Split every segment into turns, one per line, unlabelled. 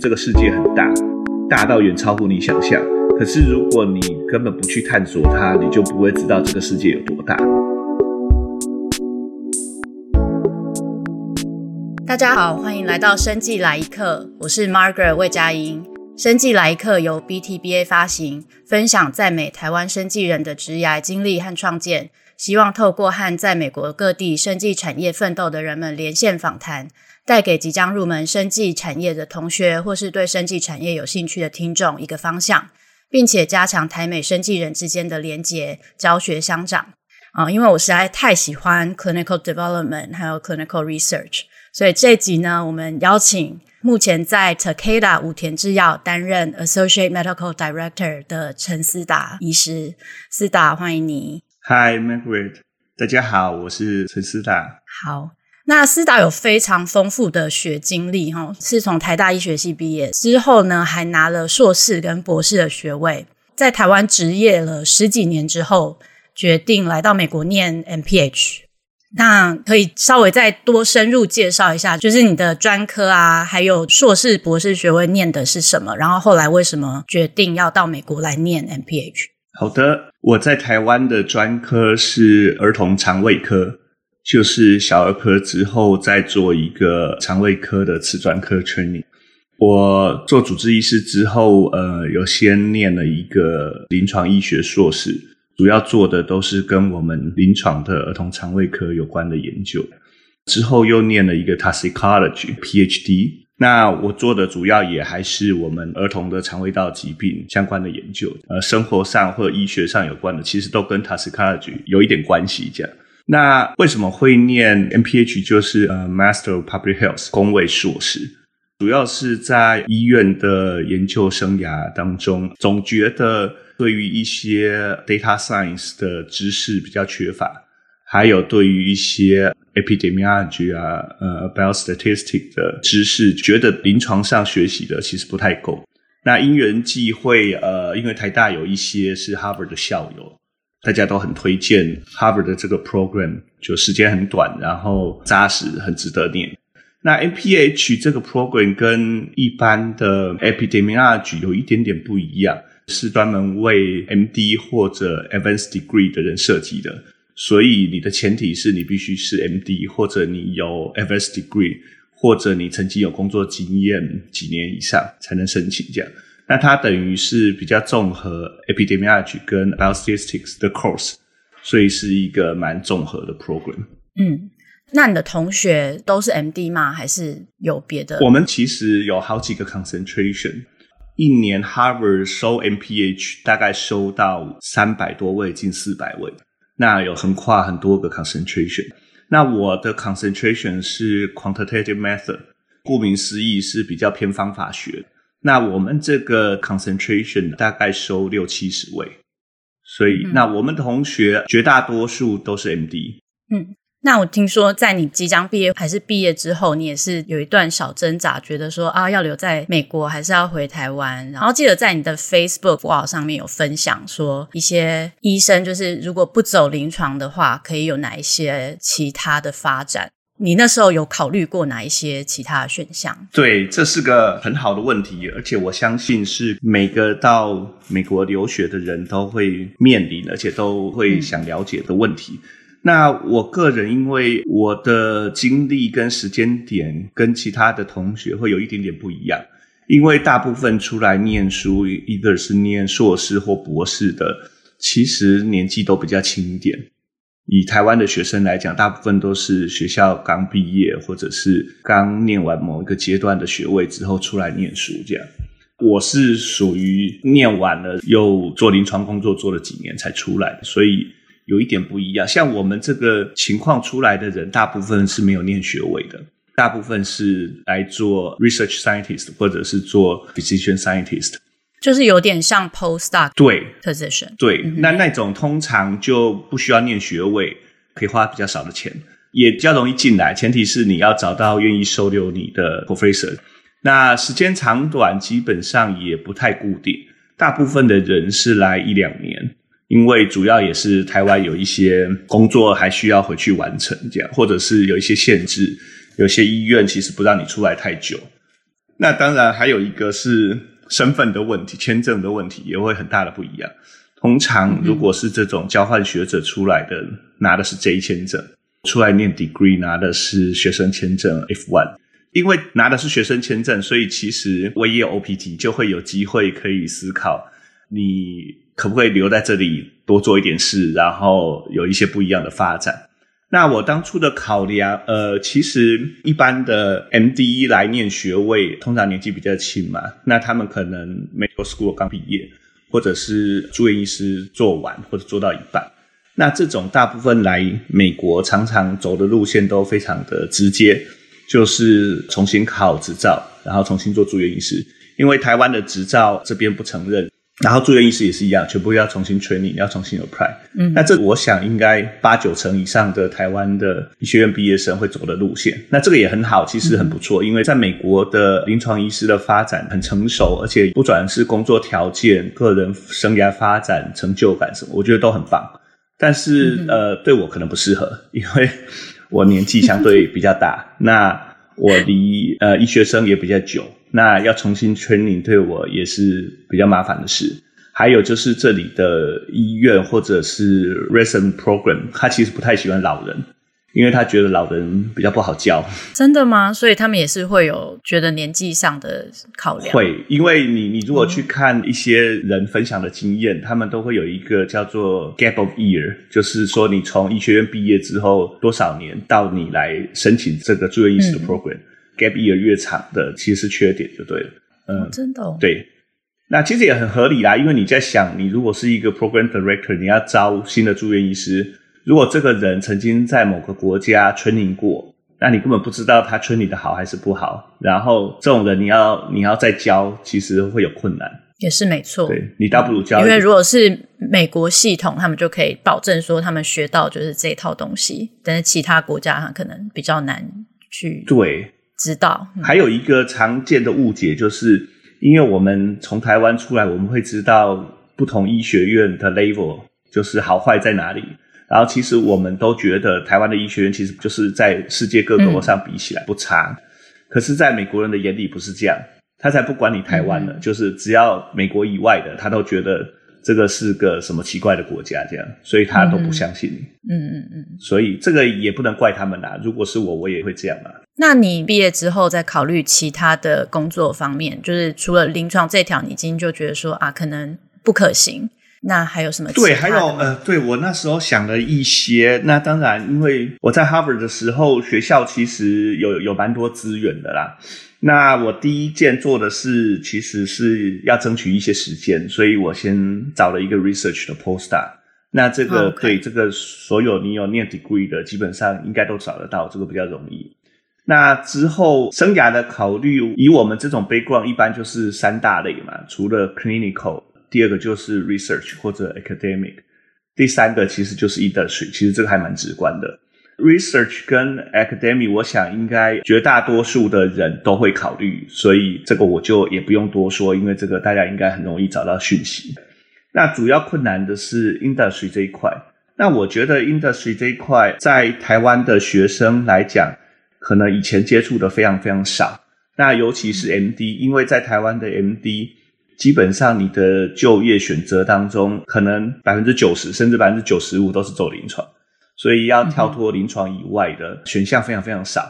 这个世界很大，大到远超乎你想象。可是如果你根本不去探索它，你就不会知道这个世界有多大。
大家好，欢迎来到生技来一课，我是 Margaret 魏佳音。生技来一课由 BTBA 发行，分享在美台湾生技人的职涯经历和创建，希望透过和在美国各地生技产业奋斗的人们连线访谈。带给即将入门生技产业的同学，或是对生技产业有兴趣的听众一个方向，并且加强台美生技人之间的连结，教学相长。啊、因为我实在太喜欢 clinical development 还有 clinical research，所以这集呢，我们邀请目前在 Takeda 武田制药担任 Associate Medical Director 的陈思达医师。思达，欢迎你。
Hi Margaret，大家好，我是陈思达。
好。那思达有非常丰富的学经历，哈，是从台大医学系毕业之后呢，还拿了硕士跟博士的学位，在台湾执业了十几年之后，决定来到美国念 MPH。那可以稍微再多深入介绍一下，就是你的专科啊，还有硕士、博士学位念的是什么？然后后来为什么决定要到美国来念 MPH？
好的，我在台湾的专科是儿童肠胃科。就是小儿科之后再做一个肠胃科的次专科 training。我做主治医师之后，呃，有先念了一个临床医学硕士，主要做的都是跟我们临床的儿童肠胃科有关的研究。之后又念了一个 toxicology PhD。那我做的主要也还是我们儿童的肠胃道疾病相关的研究，呃，生活上或者医学上有关的，其实都跟 toxicology 有一点关系，这样。那为什么会念 MPH？就是呃，Master of Public Health 公卫硕士，主要是在医院的研究生涯当中，总觉得对于一些 data science 的知识比较缺乏，还有对于一些 epidemiology 啊、呃 biostatistics 的知识，觉得临床上学习的其实不太够。那因缘际会，呃，因为台大有一些是 Harvard 的校友。大家都很推荐 Harvard 的这个 program，就时间很短，然后扎实，很值得念。那 MPH 这个 program 跟一般的 epidemiology 有一点点不一样，是专门为 MD 或者 advanced degree 的人设计的。所以你的前提是你必须是 MD，或者你有 advanced degree，或者你曾经有工作经验几年以上才能申请这样。那它等于是比较综合 epidemiology 跟 biostatistics 的 course，所以是一个蛮综合的 program。
嗯，那你的同学都是 MD 吗？还是有别的？
我们其实有好几个 concentration，一年 Harvard 收 MPH 大概收到三百多位，近四百位。那有横跨很多个 concentration。那我的 concentration 是 quantitative method，顾名思义是比较偏方法学。那我们这个 concentration 大概收六七十位，所以、嗯、那我们同学绝大多数都是 MD。
嗯，那我听说在你即将毕业还是毕业之后，你也是有一段小挣扎，觉得说啊，要留在美国还是要回台湾？然后记得在你的 Facebook 号上面有分享说，一些医生就是如果不走临床的话，可以有哪一些其他的发展？你那时候有考虑过哪一些其他的选项？
对，这是个很好的问题，而且我相信是每个到美国留学的人都会面临，而且都会想了解的问题。那我个人因为我的经历跟时间点跟其他的同学会有一点点不一样，因为大部分出来念书，either 是念硕士或博士的，其实年纪都比较轻一点。以台湾的学生来讲，大部分都是学校刚毕业，或者是刚念完某一个阶段的学位之后出来念书这样。我是属于念完了又做临床工作做了几年才出来，所以有一点不一样。像我们这个情况出来的人，大部分是没有念学位的，大部分是来做 research scientist 或者是做 physician scientist。
就是有点像 postdoc
对
position
对，嗯、那那种通常就不需要念学位，可以花比较少的钱，也比较容易进来。前提是你要找到愿意收留你的 professor。那时间长短基本上也不太固定，大部分的人是来一两年，因为主要也是台湾有一些工作还需要回去完成这样，或者是有一些限制，有些医院其实不让你出来太久。那当然还有一个是身份的问题，签证的问题也会很大的不一样。通常如果是这种交换学者出来的，拿的是 J 签证，出来念 degree 拿的是学生签证 F1。因为拿的是学生签证，所以其实我也有 OPT，就会有机会可以思考，你可不可以留在这里多做一点事，然后有一些不一样的发展。那我当初的考量，呃，其实一般的 MD 来念学位，通常年纪比较轻嘛，那他们可能 medical school 刚毕业，或者是住院医师做完或者做到一半。那这种大部分来美国，常常走的路线都非常的直接，就是重新考执照，然后重新做住院医师，因为台湾的执照这边不承认。然后住院医师也是一样，全部要重新 training，要重新 apply。嗯，那这我想应该八九成以上的台湾的医学院毕业生会走的路线。那这个也很好，其实很不错，嗯、因为在美国的临床医师的发展很成熟，而且不管是工作条件、个人生涯发展、成就感什么，我觉得都很棒。但是、嗯、呃，对我可能不适合，因为我年纪相对比较大，那我离呃医学生也比较久。那要重新 training 对我也是比较麻烦的事。还有就是这里的医院或者是 resident program，他其实不太喜欢老人，因为他觉得老人比较不好教。
真的吗？所以他们也是会有觉得年纪上的考量。
会，因为你你如果去看一些人分享的经验，嗯、他们都会有一个叫做 gap of year，就是说你从医学院毕业之后多少年到你来申请这个住院医师的 program。嗯 gap year 越长的其实是缺点就对了，嗯，
哦、真的、哦，
对，那其实也很合理啦，因为你在想，你如果是一个 program director，你要招新的住院医师，如果这个人曾经在某个国家 training 过，那你根本不知道他 training 的好还是不好，然后这种人你要你要再教，其实会有困难，
也是没错，
对，你倒不如教，
因为如果是美国系统，他们就可以保证说他们学到就是这一套东西，但是其他国家他可能比较难去
对。
知道，
嗯、还有一个常见的误解，就是因为我们从台湾出来，我们会知道不同医学院的 level 就是好坏在哪里。然后其实我们都觉得台湾的医学院其实就是在世界各国上比起来不差。嗯、可是，在美国人的眼里不是这样，他才不管你台湾呢，嗯、就是只要美国以外的，他都觉得这个是个什么奇怪的国家，这样，所以他都不相信你。嗯嗯嗯。所以这个也不能怪他们啦。如果是我，我也会这样啊。
那你毕业之后再考虑其他的工作方面，就是除了临床这条，你已经就觉得说啊，可能不可行。那还有什么？
对，还有呃，对我那时候想了一些。那当然，因为我在 Harvard 的时候，学校其实有有蛮多资源的啦。那我第一件做的事，其实是要争取一些时间，所以我先找了一个 research 的 postdoc。那这个 Okay. 对这个所有你有念 degree 的，基本上应该都找得到，这个比较容易。那之后生涯的考虑，以我们这种 background，一般就是三大类嘛。除了 clinical，第二个就是 research 或者 academic，第三个其实就是 industry。其实这个还蛮直观的。research 跟 academic，我想应该绝大多数的人都会考虑，所以这个我就也不用多说，因为这个大家应该很容易找到讯息。那主要困难的是 industry 这一块。那我觉得 industry 这一块在台湾的学生来讲，可能以前接触的非常非常少，那尤其是 MD，因为在台湾的 MD，基本上你的就业选择当中，可能百分之九十甚至百分之九十五都是走临床，所以要跳脱临床以外的选项非常非常少。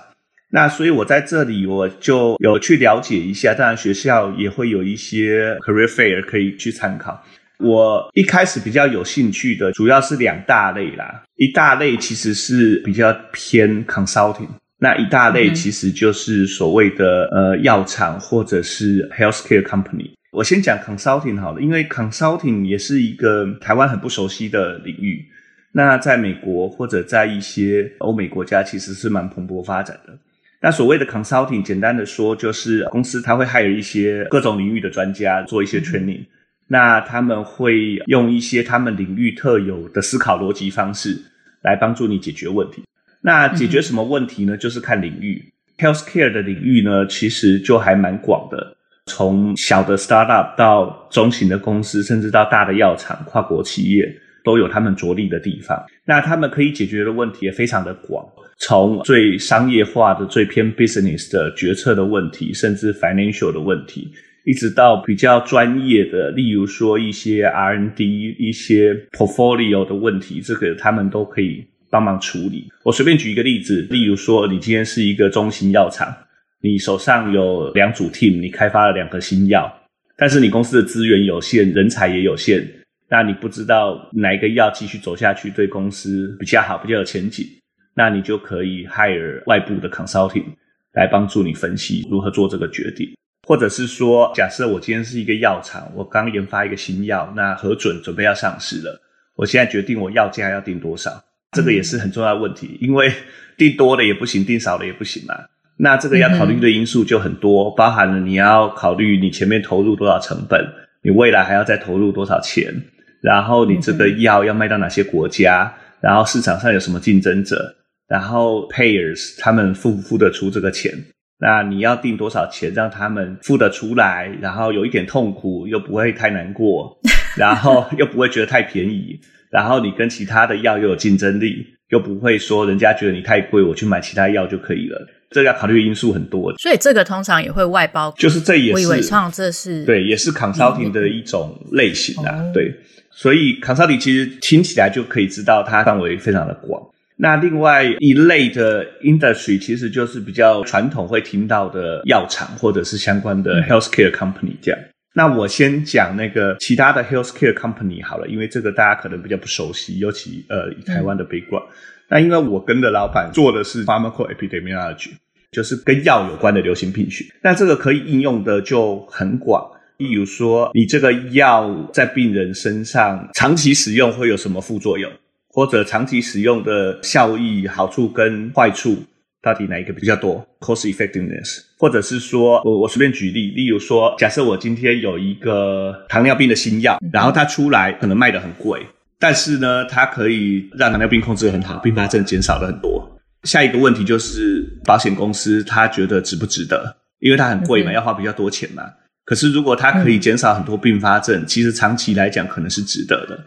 那所以我在这里我就有去了解一下，当然学校也会有一些 career fair 可以去参考。我一开始比较有兴趣的主要是两大类啦，一大类其实是比较偏 consulting。那一大类其实就是所谓的呃药厂或者是 healthcare company。我先讲 consulting 好了，因为 consulting 也是一个台湾很不熟悉的领域。那在美国或者在一些欧美国家，其实是蛮蓬勃发展的。那所谓的 consulting，简单的说就是公司它会 hire 一些各种领域的专家做一些 training。那他们会用一些他们领域特有的思考逻辑方式来帮助你解决问题。那解决什么问题呢？嗯、就是看领域，healthcare 的领域呢，其实就还蛮广的，从小的 startup 到中型的公司，甚至到大的药厂、跨国企业，都有他们着力的地方。那他们可以解决的问题也非常的广，从最商业化的、最偏 business 的决策的问题，甚至 financial 的问题，一直到比较专业的，例如说一些 R&D、一些 portfolio 的问题，这个他们都可以帮忙处理。我随便举一个例子，例如说你今天是一个中型药厂，你手上有两组 team，你开发了两个新药，但是你公司的资源有限，人才也有限，那你不知道哪一个药继续走下去对公司比较好，比较有前景。那你就可以 hire 外部的 consulting 来帮助你分析如何做这个决定，或者是说，假设我今天是一个药厂，我刚研发一个新药，那核准准备要上市了，我现在决定我药价要定多少，这个也是很重要的问题，因为定多了也不行，定少了也不行嘛。那这个要考虑的因素就很多，包含了你要考虑你前面投入多少成本，你未来还要再投入多少钱，然后你这个药要卖到哪些国家，然后市场上有什么竞争者。然后 payers 他们付不付得出这个钱？那你要定多少钱让他们付得出来？然后有一点痛苦又不会太难过，然后又不会觉得太便宜，然后你跟其他的药又有竞争力，又不会说人家觉得你太贵，我去买其他药就可以了。这个要考虑的因素很多，
所以这个通常也会外包。
就是这也是，
我以为像这是
对，也是 consulting 的一种类型啊。嗯、对，所以 consulting 其实听起来就可以知道它范围非常的广。那另外一类的 industry 其实就是比较传统会听到的药厂或者是相关的 healthcare company 这样。嗯、那我先讲那个其他的 healthcare company 好了，因为这个大家可能比较不熟悉，尤其呃以台湾的 background。嗯、那因为我跟的老板做的是 pharmacoepidemiology，就是跟药有关的流行病学。那这个可以应用的就很广，例如说你这个药在病人身上长期使用会有什么副作用？或者长期使用的效益、好处跟坏处，到底哪一个比较多？Cost effectiveness，或者是说我我随便举例，例如说，假设我今天有一个糖尿病的新药，然后它出来可能卖得很贵，但是呢，它可以让糖尿病控制得很好，并发症减少了很多。下一个问题就是保险公司他觉得值不值得？因为它很贵嘛，要花比较多钱嘛。可是如果它可以减少很多并发症，其实长期来讲可能是值得的。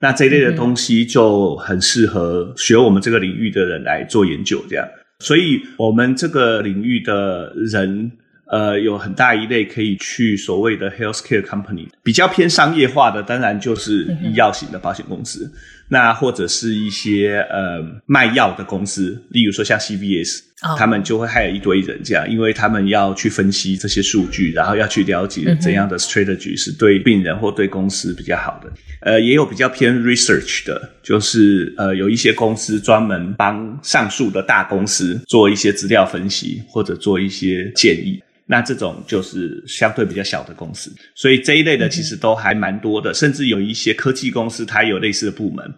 那这一类的东西就很适合学我们这个领域的人来做研究，这样。所以我们这个领域的人，呃，有很大一类可以去所谓的 healthcare company，比较偏商业化的，当然就是医药型的保险公司。那或者是一些呃卖药的公司，例如说像 CVS，、oh. 他们就会还有一堆人这样，因为他们要去分析这些数据，然后要去了解怎样的 strategy 是对病人或对公司比较好的。呃，也有比较偏 research 的，就是呃有一些公司专门帮上述的大公司做一些资料分析或者做一些建议。那这种就是相对比较小的公司，所以这一类的其实都还蛮多的，甚至有一些科技公司它有类似的部门，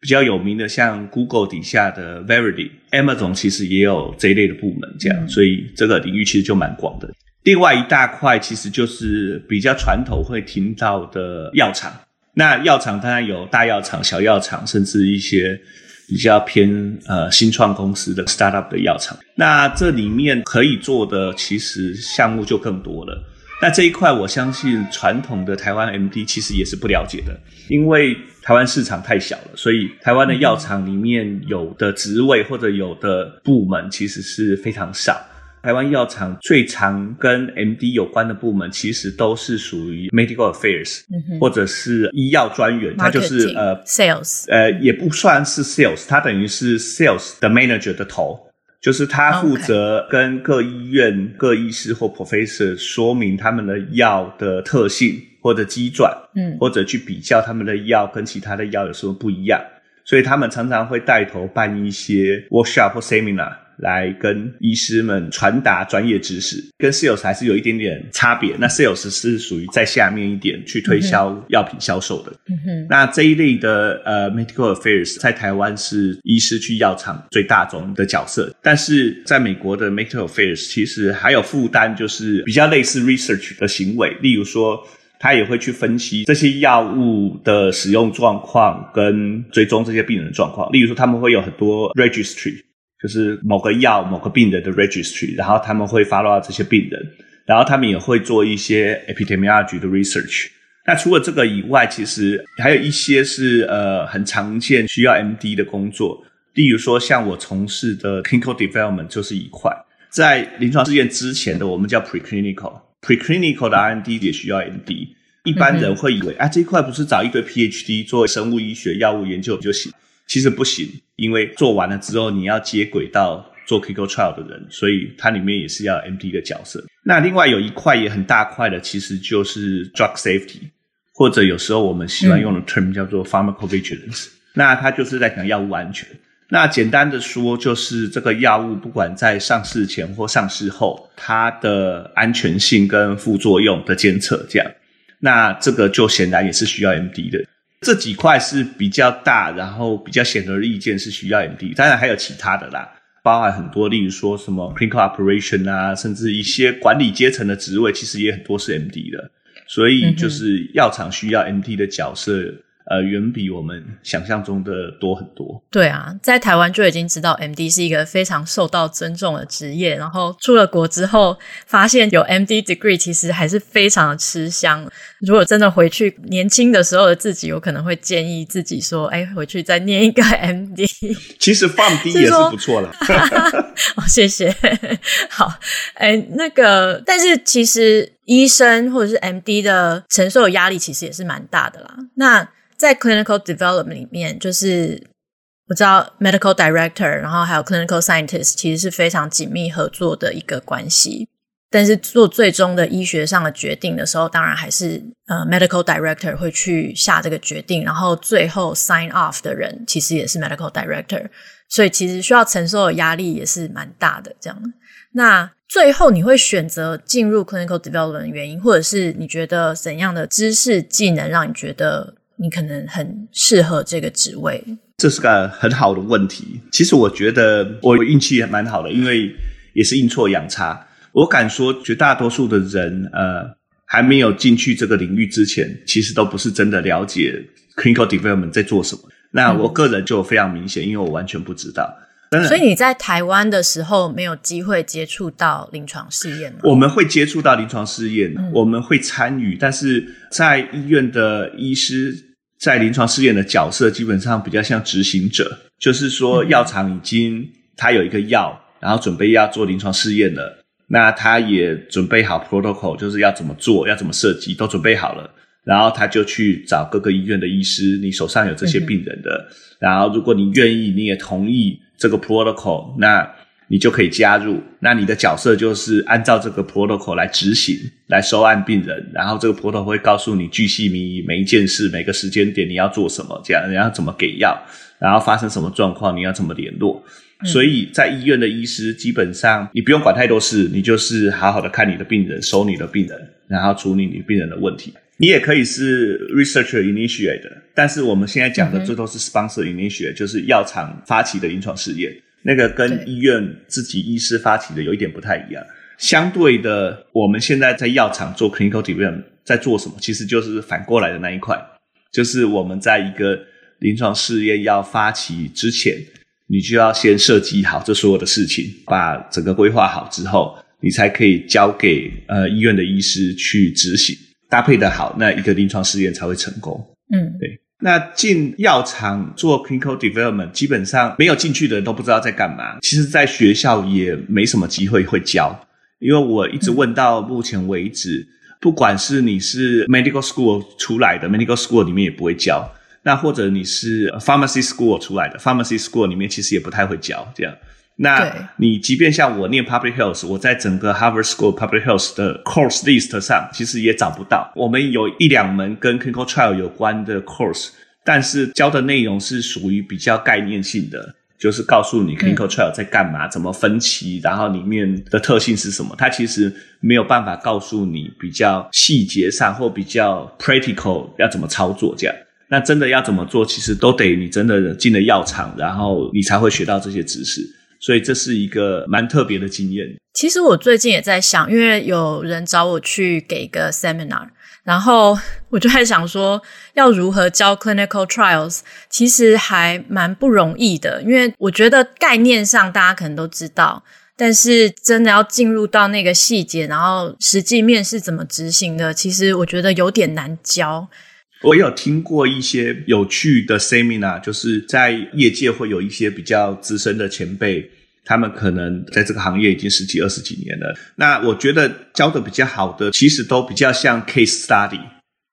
比较有名的像 Google 底下的 Verily，Amazon 其实也有这一类的部门，这样，所以这个领域其实就蛮广的。另外一大块其实就是比较传统会听到的药厂，那药厂当然有大药厂、小药厂，甚至一些。比较偏呃新创公司的 startup 的药厂，那这里面可以做的其实项目就更多了。那这一块我相信传统的台湾 MD 其实也是不了解的，因为台湾市场太小了，所以台湾的药厂里面有的职位或者有的部门其实是非常少。台湾药厂最常跟 MD 有关的部门，其实都是属于 Medical Affairs，嗯，或者是医药专员，他就是呃
Sales，
呃也不算是 Sales，他等于是 Sales 的 Manager 的头，就是他负责跟各医院、各医师或 Professor 说明他们的药的特性或者机转，嗯，或者去比较他们的药跟其他的药有什么不一样，所以他们常常会带头办一些 Workshop 或 Seminar。来跟医师们传达专业知识，跟 sales 还是有一点点差别。那 sales 是属于在下面一点去推销药品销售的。嗯哼。那这一类的呃 medical affairs 在台湾是医师去药厂最大宗的角色，但是在美国的 medical affairs 其实还有负担，就是比较类似 research 的行为。例如说，他也会去分析这些药物的使用状况，跟追踪这些病人的状况。例如说，他们会有很多 registry。就是某个药、某个病人的 registry，然后他们会 follow 这些病人，然后他们也会做一些 epidemiology 的 research。那除了这个以外，其实还有一些是呃很常见需要 MD 的工作，例如说，像我从事的 clinical development 就是一块，在临床试验之前的我们叫 preclinical，preclinical 的 R&D 也需要 MD。一般人会以为啊，这一块不是找一堆 PhD 做生物医学药物研究就行？其实不行，因为做完了之后你要接轨到做 clinical trial 的人，所以它里面也是要 MD 的角色。那另外有一块也很大块的，其实就是 drug safety，或者有时候我们喜欢用的 term 叫做 pharmacovigilance，嗯。那它就是在讲药物安全。那简单的说，就是这个药物不管在上市前或上市后，它的安全性跟副作用的监测，这样，那这个就显然也是需要 MD 的。这几块是比较大，然后比较显而易见是需要 MD，当然还有其他的啦，包含很多，例如说什么 clinical operation 啊，甚至一些管理阶层的职位，其实也很多是 MD 的，所以就是药厂需要 MD 的角色。呃，远比我们想象中的多很多。
对啊，在台湾就已经知道 MD 是一个非常受到尊重的职业，然后出了国之后，发现有 MD degree 其实还是非常的吃香。如果真的回去，年轻的时候的自己，有可能会建议自己说：“哎，回去再念一个 MD。”
其实 PharmD 也是不错了。
哦，谢谢。好，哎，那个，但是其实医生或者是 MD 的承受的压力其实也是蛮大的啦。那在 clinical development 里面，就是我知道 medical director，然后还有 clinical scientist，其实是非常紧密合作的一个关系。但是做最终的医学上的决定的时候，当然还是呃 medical director 会去下这个决定，然后最后 sign off 的人其实也是 medical director，所以其实需要承受的压力也是蛮大的。这样，那最后你会选择进入 clinical development 的原因，或者是你觉得怎样的知识技能让你觉得？你可能很适合这个职位，
这是个很好的问题。其实我觉得我运气也蛮好的，因为也是阴错阳差。我敢说，绝大多数的人，呃，还没有进去这个领域之前，其实都不是真的了解 clinical development 在做什么。那我个人就非常明显，因为我完全不知道。
所以你在台湾的时候没有机会接触到临床试验吗？
我们会接触到临床试验，嗯，我们会参与，但是在医院的医师在临床试验的角色基本上比较像执行者，就是说药厂已经他有一个药，然后准备要做临床试验了，那他也准备好 protocol，就是要怎么做，要怎么设计，都准备好了，然后他就去找各个医院的医师，你手上有这些病人的，嗯，然后如果你愿意，你也同意。这个 protocol，那你就可以加入。那你的角色就是按照这个 protocol 来执行，来收案病人。然后这个 protocol 会告诉你巨细靡遗每一件事、每个时间点你要做什么，这样你要怎么给药，然后发生什么状况你要怎么联络。嗯。所以在医院的医师基本上你不用管太多事，你就是好好的看你的病人，收你的病人，然后处理你病人的问题。你也可以是 researcher initiate 的，但是我们现在讲的这都是 sponsor initiate，就是药厂发起的临床试验，那个跟医院自己医师发起的有一点不太一样。相对的，我们现在在药厂做 clinical development 在做什么？其实就是反过来的那一块，就是我们在一个临床试验要发起之前，你就要先设计好这所有的事情，把整个规划好之后，你才可以交给呃医院的医师去执行。搭配的好，那一个临床试验才会成功。
嗯，
对。那进药厂做 clinical development，基本上没有进去的人都不知道在干嘛。其实，在学校也没什么机会会教，因为我一直问到目前为止，嗯、不管是你是 medical school 出来的，medical school 里面也不会教；那或者你是 pharmacy school 出来的，pharmacy school 里面其实也不太会教这样。那你即便像我念 public health，我在整个 Harvard School Public Health 的 course list 上，其实也找不到。我们有一两门跟 clinical trial 有关的 course，但是教的内容是属于比较概念性的，就是告诉你 clinical trial 在干嘛，嗯、怎么分期，然后里面的特性是什么。它其实没有办法告诉你比较细节上或比较 practical 要怎么操作这样。那真的要怎么做，其实都得你真的进了药厂，然后你才会学到这些知识。所以这是一个蛮特别的经验。
其实我最近也在想，因为有人找我去给一个 seminar，然后我就在想说，要如何教 clinical trials，其实还蛮不容易的。因为我觉得概念上大家可能都知道，但是真的要进入到那个细节，然后实际面是怎么执行的，其实我觉得有点难教。
我有听过一些有趣的 seminar，就是在业界会有一些比较资深的前辈，他们可能在这个行业已经十几二十几年了。那我觉得教的比较好的，其实都比较像 case study，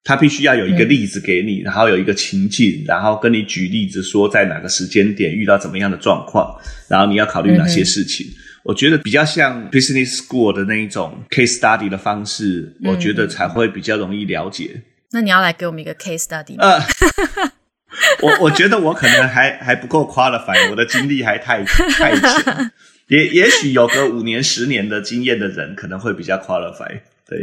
他必须要有一个例子给你，嗯、然后有一个情境，然后跟你举例子说在哪个时间点遇到怎么样的状况，然后你要考虑哪些事情。嗯、我觉得比较像 business school 的那一种 case study 的方式，我觉得才会比较容易了解。
那你要来给我们一个 case study 吗？
呃，我我觉得我可能还还不够 qualified，我的经历还太太浅。也也许有个五年、十年的经验的人可能会比较 qualified。对，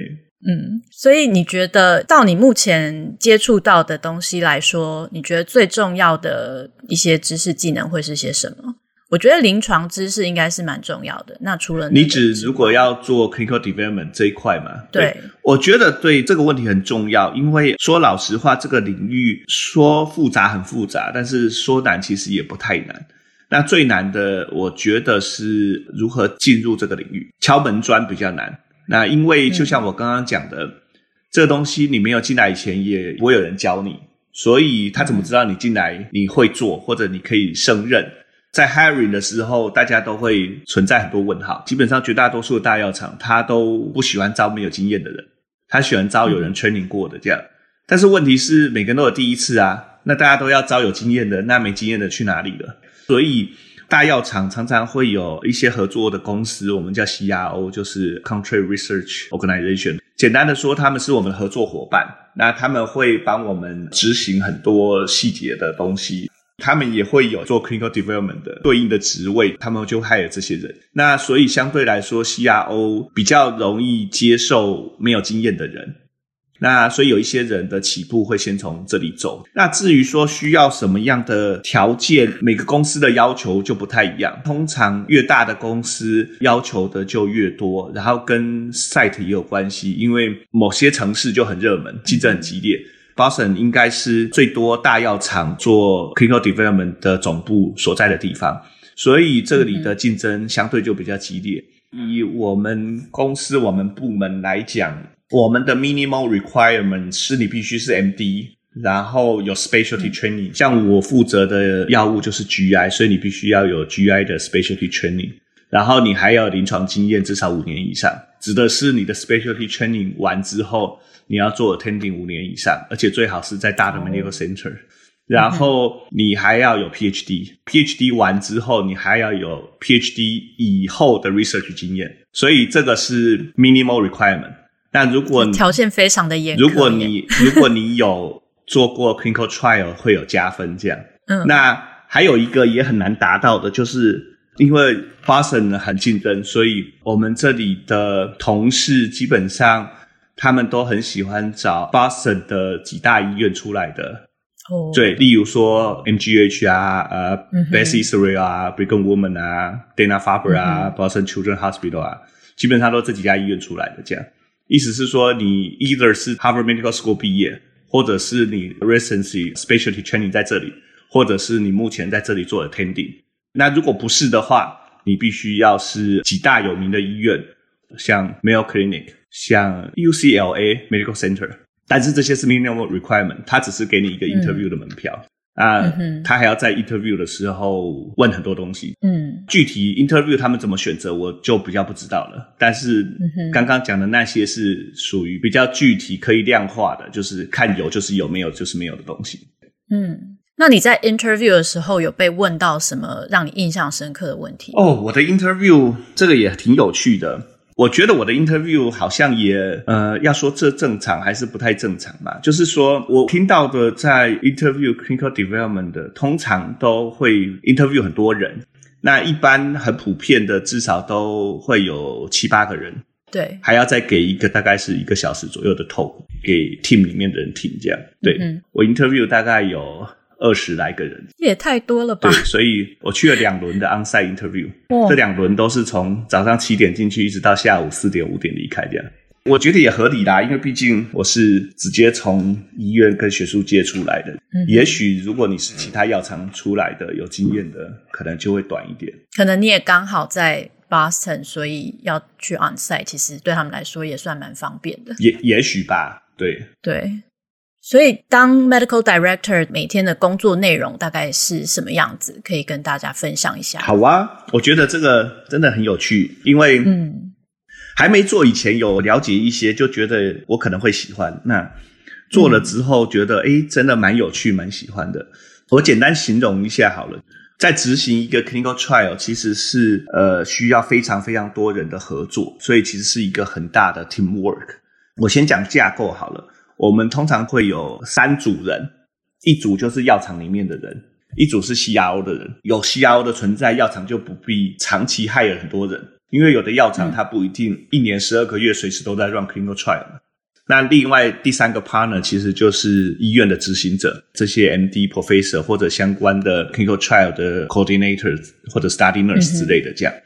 嗯，所以你觉得到你目前接触到的东西来说，你觉得最重要的一些知识技能会是些什么？我觉得临床知识应该是蛮重要的。那除了
你指如果要做 clinical development 这一块嘛？
对，
对，我觉得对这个问题很重要，因为说老实话，这个领域说复杂很复杂，但是说难其实也不太难。那最难的，我觉得是如何进入这个领域，敲门砖比较难。那因为就像我刚刚讲的，嗯、这个东西你没有进来以前也不会有人教你，所以他怎么知道你进来你会做，或者你可以胜任？在 hiring 的时候，大家都会存在很多问号。基本上，绝大多数的大药厂，他都不喜欢招没有经验的人，他喜欢招有人 training 过的这样。但是问题是，每个人都有第一次啊，那大家都要招有经验的，那没经验的去哪里了？所以，大药厂常常会有一些合作的公司，我们叫 CRO，就是 Contract Research Organization。简单的说，他们是我们的合作伙伴，那他们会帮我们执行很多细节的东西。他们也会有做 clinical development 的对应的职位，他们就 hire 这些人。那所以相对来说，CRO 比较容易接受没有经验的人。那所以有一些人的起步会先从这里走。那至于说需要什么样的条件，每个公司的要求就不太一样。通常越大的公司要求的就越多，然后跟 site 也有关系，因为某些城市就很热门，竞争很激烈。Boston 应该是最多大药厂做 clinical development 的总部所在的地方，所以这里的竞争相对就比较激烈。以我们公司、我们部门来讲，我们的 minimal requirement 是你必须是 MD，然后有 specialty training。像我负责的药物就是 GI，所以你必须要有 GI 的 specialty training，然后你还要临床经验至少五年以上，指的是你的 specialty training 完之后。你要做 attending 五年以上，而且最好是在大的 medical center，、oh. 然后你还要有 PhD，PhD、嗯、完之后你还要有 PhD 以后的 research 经验，所以这个是 minimal requirement。但如果你
条件非常的严格，
如果你如果你有做过 clinical trial，会有加分这样。嗯，那还有一个也很难达到的，就是因为 Boston 很竞争，所以我们这里的同事基本上。他们都很喜欢找 Boston 的几大医院出来的，哦、oh.，对，例如说 MGH 啊，呃、uh,，Beth Israel 啊，Brigham Women 啊，Dana-Farber 啊，Boston Children's Hospital 啊，基本上都这几家医院出来的。这样，意思是说，你 either 是 Harvard Medical School 毕业，或者是你 Residency Specialty Training 在这里，或者是你目前在这里做 Attending。那如果不是的话，你必须要是几大有名的医院，像 Mayo Clinic。像 UCLA Medical Center，但是这些是 minimum requirement，他只是给你一个 interview 的门票、嗯、啊、嗯，他还要在 interview 的时候问很多东西。嗯，具体 interview 他们怎么选择，我就比较不知道了。但是刚刚讲的那些是属于比较具体可以量化的，就是看有就是有，没有就是没有的东西。
嗯，那你在 interview 的时候有被问到什么让你印象深刻的问题？
哦，我的 interview 这个也挺有趣的。我觉得我的 interview 好像也呃，要说这正常还是不太正常吧。就是说我听到的在 interview clinical development 的，通常都会 interview 很多人。那一般很普遍的，至少都会有七八个人。
对，
还要再给一个大概是一个小时左右的 talk 给 team 里面的人听，这样。对，嗯，我 interview 大概有。二十来个人
也太多了吧？
对，所以我去了两轮的 onsite interview，这两轮都是从早上七点进去，一直到下午四点五点离开这样。我觉得也合理啦，因为毕竟我是直接从医院跟学术界出来的。嗯，也许如果你是其他药厂出来的有经验的，可能就会短一点。
可能你也刚好在 Boston，所以要去 onsite，其实对他们来说也算蛮方便的。
也也许吧，对
对。所以，当 medical director 每天的工作内容大概是什么样子？可以跟大家分享一下。
好啊，我觉得这个真的很有趣，因为嗯，还没做以前有了解一些，就觉得我可能会喜欢。那做了之后，觉得哎、嗯，真的蛮有趣，蛮喜欢的。我简单形容一下好了，在执行一个 clinical trial，其实是呃需要非常非常多人的合作，所以其实是一个很大的 teamwork。我先讲架构好了。我们通常会有三组人，一组就是药厂里面的人，一组是 CRO 的人。有 CRO 的存在，药厂就不必长期 hire 很多人，因为有的药厂它不一定一年十二个月随时都在 run clinical trial。那另外第三个 partner 其实就是医院的执行者，这些 MD、Professor 或者相关的 clinical trial 的 coordinators 或者 study nurse 之类的这样。嗯、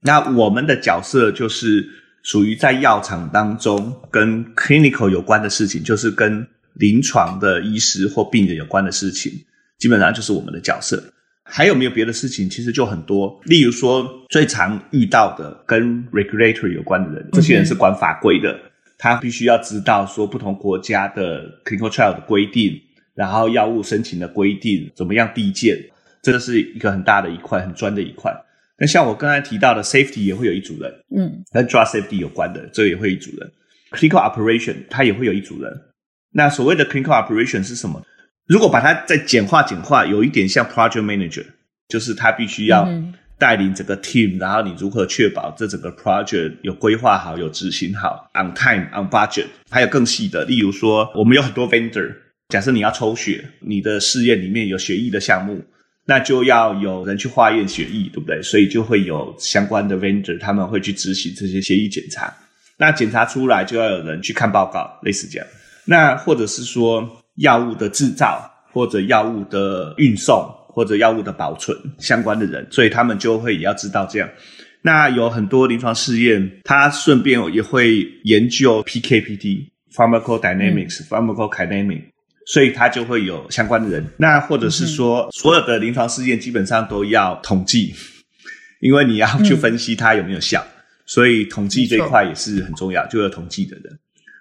那我们的角色就是。属于在药厂当中跟 clinical 有关的事情，就是跟临床的医师或病人有关的事情，基本上就是我们的角色。还有没有别的事情？其实就很多。例如说，最常遇到的跟 regulatory 有关的人，这些人是管法规的，他必须要知道说不同国家的 clinical trial 的规定，然后药物申请的规定怎么样递件，这个是一个很大的一块，很专的一块。那像我刚才提到的，safety 也会有一组人，嗯，跟 drug safety 有关的，这个也会有一组人。clinical operation 它也会有一组人。那所谓的 clinical operation 是什么？如果把它再简化简化，有一点像 project manager，就是他必须要带领整个 team，然后你如何确保这整个 project 有规划好、有执行好，on time on budget。还有更细的，例如说，我们有很多 vendor，假设你要抽血，你的试验里面有血液的项目。那就要有人去化验血液，对不对？所以就会有相关的 vendor，他们会去执行这些血液检查。那检查出来就要有人去看报告，类似这样。那或者是说药物的制造，或者药物的运送，或者药物的保存相关的人，所以他们就会也要知道这样。那有很多临床试验，他顺便也会研究 PK/PD（Pharmacodynamics、嗯、Pharmacokinetics）。所以他就会有相关的人，那或者是说，所有的临床试验基本上都要统计，因为你要去分析它有没有效，嗯、所以统计这一块也是很重要，就有统计的人。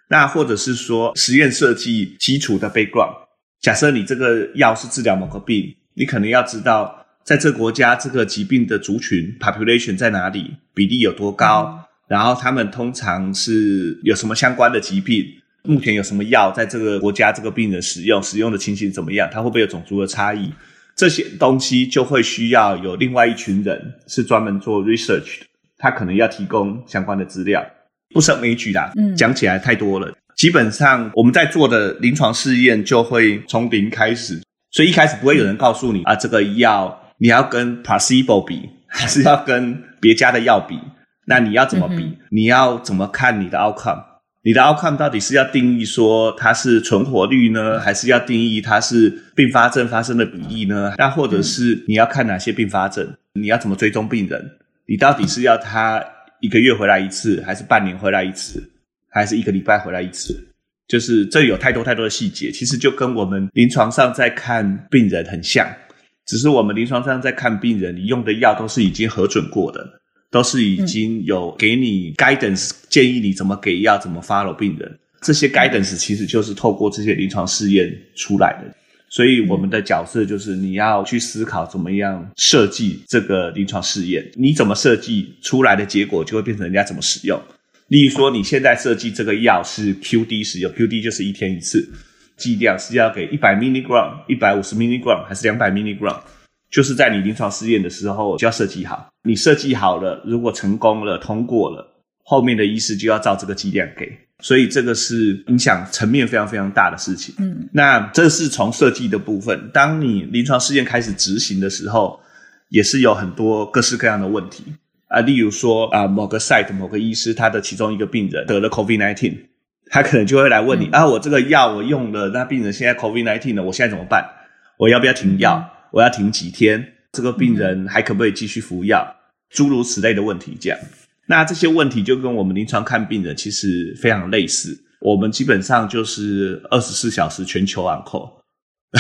那或者是说，实验设计基础的 background，假设你这个药是治疗某个病，你可能要知道，在这个国家这个疾病的族群 population 在哪里，比例有多高，嗯、然后他们通常是有什么相关的疾病。目前有什么药在这个国家这个病人使用，使用的情形怎么样？它会不会有种族的差异？这些东西就会需要有另外一群人是专门做 research 的，他可能要提供相关的资料，不胜枚举啦。嗯，讲起来太多了。基本上我们在做的临床试验就会从零开始，所以一开始不会有人告诉你啊，这个药你要跟 placebo 比，还是要跟别家的药比？那你要怎么比？嗯、你要怎么看你的 outcome？你的 outcome 到底是要定义说它是存活率呢，还是要定义它是并发症发生的比例呢？那或者是你要看哪些并发症？你要怎么追踪病人？你到底是要他一个月回来一次，还是半年回来一次，还是一个礼拜回来一次？就是这有太多太多的细节，其实就跟我们临床上在看病人很像，只是我们临床上在看病人，你用的药都是已经核准过的。都是已经有给你 guidance，建议你怎么给药，怎么 follow 病人。这些 guidance 其实就是透过这些临床试验出来的。所以我们的角色就是你要去思考怎么样设计这个临床试验。你怎么设计出来的结果，就会变成人家怎么使用。例如说，你现在设计这个药是 QD 使用，QD 就是一天一次，剂量是要给一百 milligram、一百五十 milligram 还是两百 milligram？就是在你临床试验的时候就要设计好，你设计好了，如果成功了、通过了，后面的医师就要照这个剂量给，所以这个是影响层面非常非常大的事情。嗯，那这是从设计的部分。当你临床试验开始执行的时候，也是有很多各式各样的问题啊，例如说啊，某个 site 某个医师他的其中一个病人得了 COVID-19，他可能就会来问你、嗯、啊，我这个药我用了，那病人现在 COVID-19 了，我现在怎么办？我要不要停药？嗯我要停几天？这个病人还可不可以继续服药？诸如此类的问题，这样。那这些问题就跟我们临床看病人其实非常类似。我们基本上就是二十四小时全球 on call，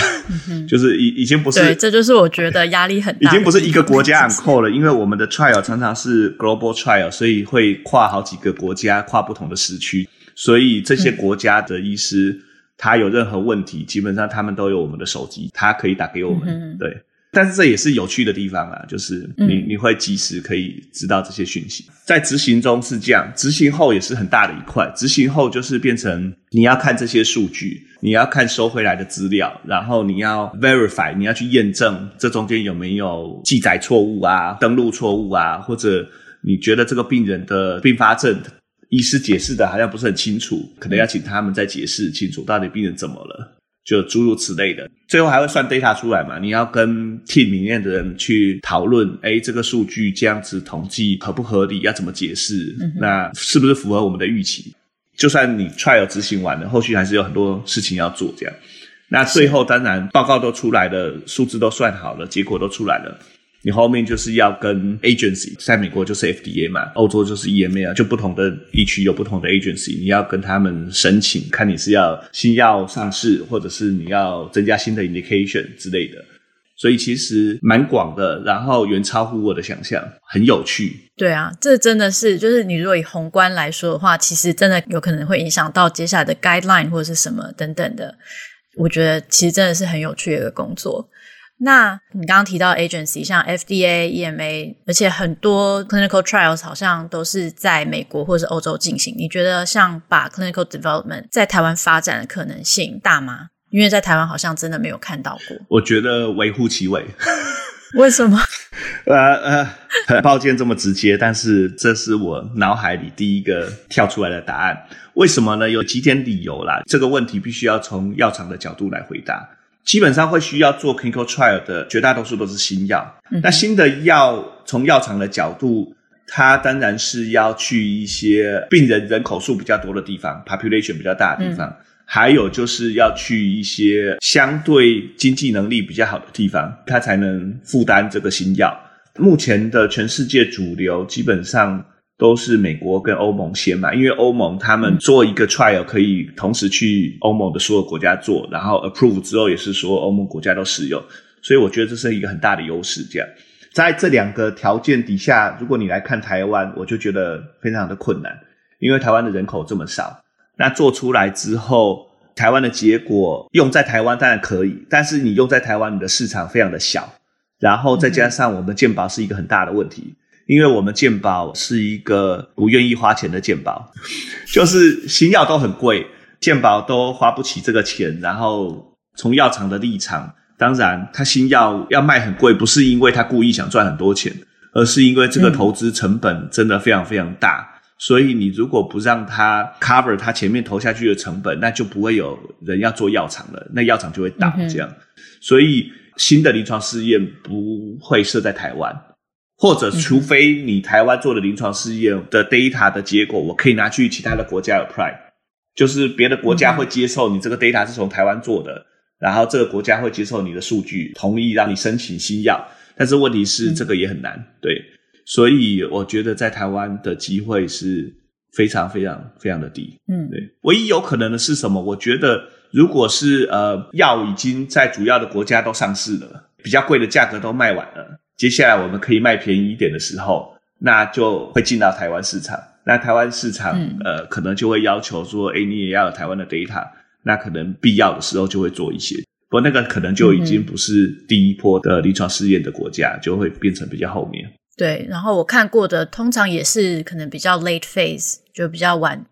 就是已已经不是。
对，这就是我觉得压力很大。
已经不是一个国家 on call 了，因为我们的 trial 常常是 global trial，所以会跨好几个国家，跨不同的时区，所以这些国家的医师。他有任何问题，基本上他们都有我们的手机，他可以打给我们。
嗯。
对。但是这也是有趣的地方啊，就是你、嗯、你会及时可以知道这些讯息。在执行中是这样，执行后也是很大的一块。执行后就是变成你要看这些数据，你要看收回来的资料，然后你要 verify，你要去验证这中间有没有记载错误啊、登录错误啊，或者你觉得这个病人的并发症，医师解释的好像不是很清楚，可能要请他们再解释清楚到底病人怎么了。就诸如此类的，最后还会算 data 出来嘛？你要跟 team 里面的人去讨论，哎，这个数据这样子统计合不合理？要怎么解释？嗯、那是不是符合我们的预期？就算你 trial 执行完了，后续还是有很多事情要做。这样，那最后当然报告都出来了，数字都算好了，结果都出来了。你后面就是要跟 agency，在美国就是 FDA 嘛，欧洲就是 EMA 啊，就不同的地区有不同的 agency，你要跟他们申请，看你是要新药上市，或者是你要增加新的 indication 之类的，所以其实蛮广的，然后远超乎我的想象，很有趣。
对啊，这真的是，就是你如果以宏观来说的话，其实真的有可能会影响到接下来的 guideline 或者是什么等等的，我觉得其实真的是很有趣的一个工作。那你刚刚提到 agency，像 FDA、EMA，而且很多 clinical trials 好像都是在美国或者是欧洲进行。你觉得像把 clinical development 在台湾发展的可能性大吗？因为在台湾好像真的没有看到过。
我觉得微乎其微。
为什么？
呃呃，很抱歉这么直接，但是这是我脑海里第一个跳出来的答案。为什么呢？有几点理由啦。这个问题必须要从药厂的角度来回答。基本上会需要做 clinical trial 的绝大多数都是新药。嗯、那新的药从药厂的角度，它当然是要去一些病人人口数比较多的地方，population 比较大的地方，嗯、还有就是要去一些相对经济能力比较好的地方，它才能负担这个新药。目前的全世界主流基本上。都是美国跟欧盟先嘛，因为欧盟他们做一个 trial 可以同时去欧盟的所有国家做，然后 approve 之后也是所有欧盟国家都使用，所以我觉得这是一个很大的优势。这样，在这两个条件底下，如果你来看台湾，我就觉得非常的困难，因为台湾的人口这么少，那做出来之后，台湾的结果用在台湾当然可以，但是你用在台湾，你的市场非常的小，然后再加上我们健保是一个很大的问题。因为我们健保是一个不愿意花钱的健保，就是新药都很贵，健保都花不起这个钱。然后从药厂的立场，当然他新药要卖很贵，不是因为他故意想赚很多钱，而是因为这个投资成本真的非常非常大。嗯、所以你如果不让他 cover 他前面投下去的成本，那就不会有人要做药厂了，那药厂就会倒这样。嗯、所以新的临床试验不会设在台湾。或者，除非你台湾做的临床试验的 data 的结果，我可以拿去其他的国家 apply，就是别的国家会接受你这个 data 是从台湾做的，然后这个国家会接受你的数据，同意让你申请新药。但是问题是，这个也很难，对，所以我觉得在台湾的机会是非常非常非常的低。嗯，对，唯一有可能的是什么？我觉得如果是呃药已经在主要的国家都上市了，比较贵的价格都卖完了。接下来我们可以卖便宜一点的时候，那就会进到台湾市场。那台湾市场，嗯、呃，可能就会要求说，诶，你也要有台湾的 data。那可能必要的时候就会做一些，不过那个可能就已经不是第一波的临床试验的国家，嗯、就会变成比较后面。
对，然后我看过的通常也是可能比较 late phase，就比较晚，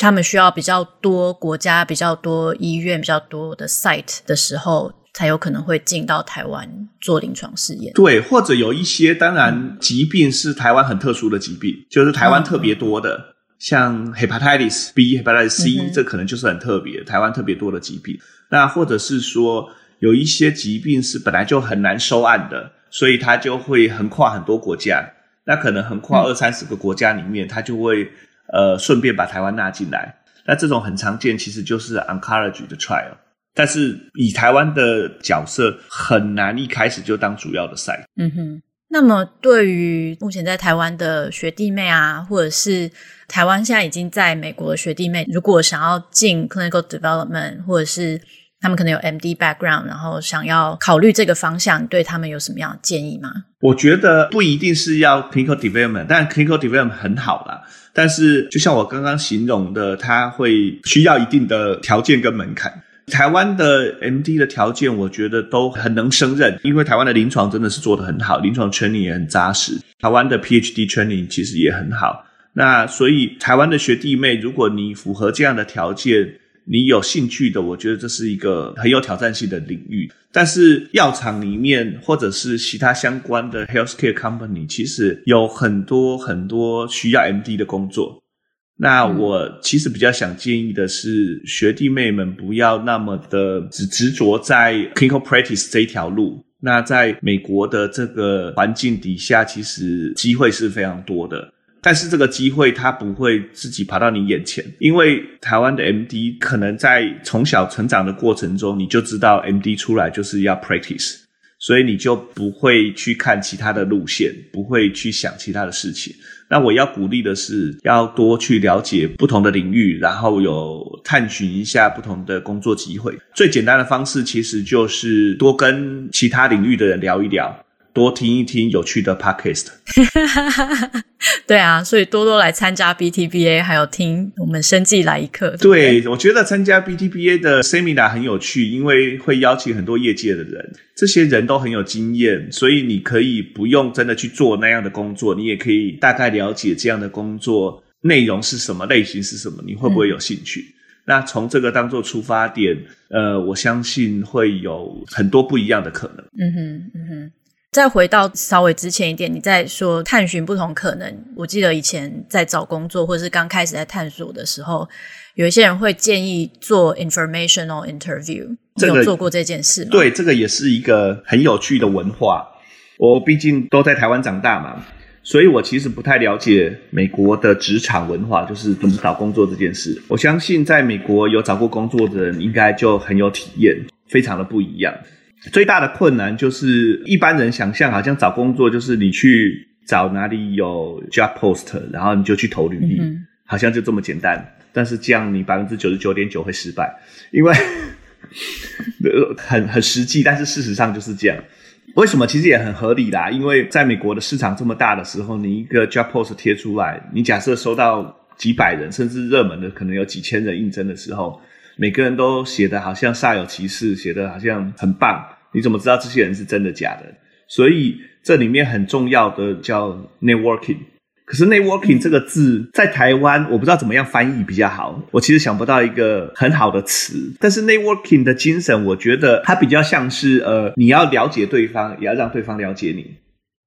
他们需要比较多国家、比较多医院、比较多的 site 的时候。才有可能会进到台湾做临床试验。
对，或者有一些，当然疾病是台湾很特殊的疾病，就是台湾特别多的，嗯、像 hepatitis B、hepatitis C，嗯、这可能就是很特别，台湾特别多的疾病。那或者是说，有一些疾病是本来就很难收案的，所以它就会横跨很多国家。那可能横跨二三十个国家里面，它就会呃顺便把台湾纳进来。那这种很常见，其实就是 oncology 的 trial。但是以台湾的角色，很难一开始就当主要的赛。
嗯哼。那么对于目前在台湾的学弟妹啊，或者是台湾现在已经在美国的学弟妹，如果想要进 clinical development，或者是他们可能有 MD background，然后想要考虑这个方向，对他们有什么样的建议吗？
我觉得不一定是要 clinical development，但 clinical development 很好啦。但是就像我刚刚形容的，它会需要一定的条件跟门槛。台湾的 MD 的条件，我觉得都很能胜任，因为台湾的临床真的是做得很好，临床 training 也很扎实，台湾的 PhD training 其实也很好。那所以台湾的学弟妹，如果你符合这样的条件，你有兴趣的，我觉得这是一个很有挑战性的领域。但是药厂里面或者是其他相关的 healthcare company，其实有很多很多需要 MD 的工作。那我其实比较想建议的是，学弟妹们不要那么的只执着在 clinical practice 这一条路。那在美国的这个环境底下，其实机会是非常多的。但是这个机会它不会自己爬到你眼前，因为台湾的 MD 可能在从小成长的过程中，你就知道 MD 出来就是要 practice，所以你就不会去看其他的路线，不会去想其他的事情。那我要鼓励的是，要多去了解不同的领域，然后有探寻一下不同的工作机会。最简单的方式其实就是多跟其他领域的人聊一聊。多听一听有趣的 podcast，
对啊，所以多多来参加 BTBA，还有听我们生计来一课。
对，对，我觉得参加 BTBA 的 seminar 很有趣，因为会邀请很多业界的人，这些人都很有经验，所以你可以不用真的去做那样的工作，你也可以大概了解这样的工作内容是什么，类型是什么，你会不会有兴趣？嗯、那从这个当做出发点，呃，我相信会有很多不一样的可能。
嗯哼，嗯哼。再回到稍微之前一点，你在说探寻不同可能。我记得以前在找工作或者是刚开始在探索的时候，有一些人会建议做 informational interview。这个，你有做过这件事吗？
对，这个也是一个很有趣的文化。我毕竟都在台湾长大嘛，所以我其实不太了解美国的职场文化，就是怎么找工作这件事。我相信在美国有找过工作的人，应该就很有体验，非常的不一样。最大的困难就是一般人想象，好像找工作就是你去找哪里有 job post，然后你就去投履历，嗯、好像就这么简单。但是这样你百分之九十九点九会失败，因为 很很实际，但是事实上就是这样。为什么？其实也很合理啦，因为在美国的市场这么大的时候，你一个 job post 贴出来，你假设收到几百人，甚至热门的可能有几千人应征的时候。每个人都写的好像煞有其事，写的好像很棒，你怎么知道这些人是真的假的？所以这里面很重要的叫 networking。可是 networking 这个字在台湾我不知道怎么样翻译比较好，我其实想不到一个很好的词。但是 networking 的精神，我觉得它比较像是呃，你要了解对方，也要让对方了解你，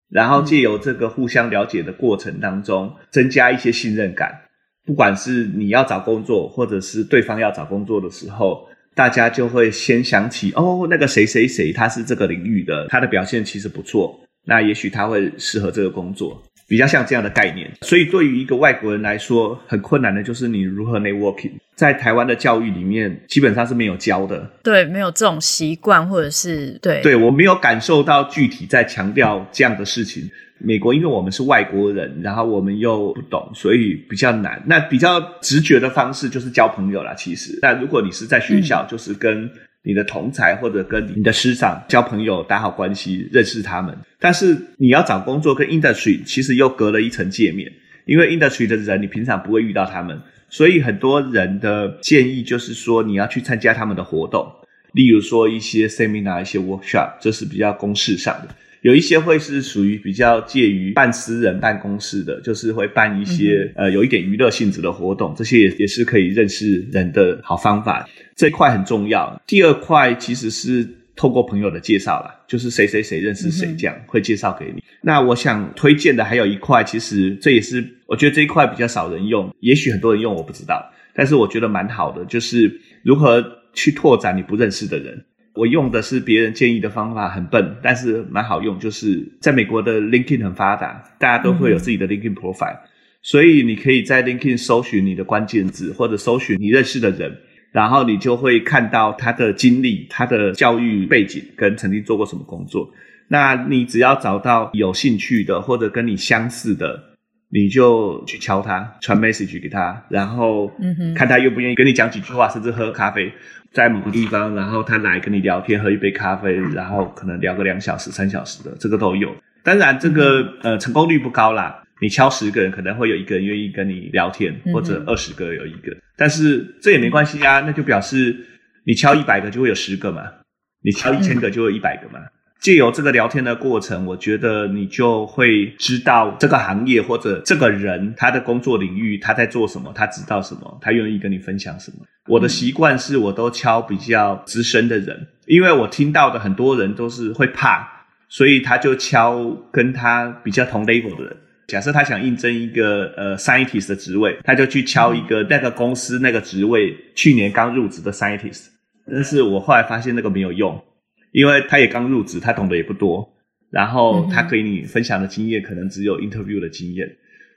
然后借由这个互相了解的过程当中，增加一些信任感。不管是你要找工作，或者是对方要找工作的时候，大家就会先想起哦，那个谁谁谁他是这个领域的，他的表现其实不错，那也许他会适合这个工作，比较像这样的概念。所以对于一个外国人来说，很困难的就是你如何 networking。在台湾的教育里面，基本上是没有教的，
对，没有这种习惯，或者是对，
对，我没有感受到具体在强调这样的事情。美国，因为我们是外国人，然后我们又不懂，所以比较难。那比较直觉的方式就是交朋友啦。其实，那如果你是在学校，就是跟你的同才或者跟你的师长交朋友，打好关系，认识他们。但是你要找工作跟 industry 其实又隔了一层界面，因为 industry 的人你平常不会遇到他们，所以很多人的建议就是说你要去参加他们的活动，例如说一些 seminar、一些 workshop，这是比较公事上的。有一些会是属于比较介于办私人办公室的，就是会办一些、嗯、呃有一点娱乐性质的活动，这些也也是可以认识人的好方法。这一块很重要。第二块其实是透过朋友的介绍啦，就是谁谁谁认识谁这样、嗯、会介绍给你。那我想推荐的还有一块，其实这也是我觉得这一块比较少人用，也许很多人用我不知道，但是我觉得蛮好的，就是如何去拓展你不认识的人。我用的是别人建议的方法，很笨，但是蛮好用。就是在美国的 LinkedIn 很发达，大家都会有自己的 LinkedIn profile，嗯，所以你可以在 LinkedIn 搜寻你的关键字，或者搜寻你认识的人，然后你就会看到他的经历、他的教育背景跟曾经做过什么工作。那你只要找到有兴趣的或者跟你相似的，你就去敲他，传 message 给他，然后看他愿不愿意跟你讲几句话，甚至喝咖啡。在某个地方，然后他来跟你聊天，喝一杯咖啡，然后可能聊个两小时、三小时的，这个都有。当然，这个呃成功率不高啦。你敲十个人，可能会有一个人愿意跟你聊天，或者二十个有一个。但是这也没关系啊，那就表示你敲一百个就会有十个嘛，你敲一千个就会有一百个嘛。借由这个聊天的过程，我觉得你就会知道这个行业或者这个人他的工作领域，他在做什么，他知道什么，他愿意跟你分享什么。我的习惯是我都敲比较资深的人，因为我听到的很多人都是会怕，所以他就敲跟他比较同 level 的人。假设他想应征一个呃 scientist 的职位，他就去敲一个那个公司那个职位去年刚入职的 scientist。但是我后来发现那个没有用。因为他也刚入职，他懂得也不多，然后他给你分享的经验可能只有 interview 的经验，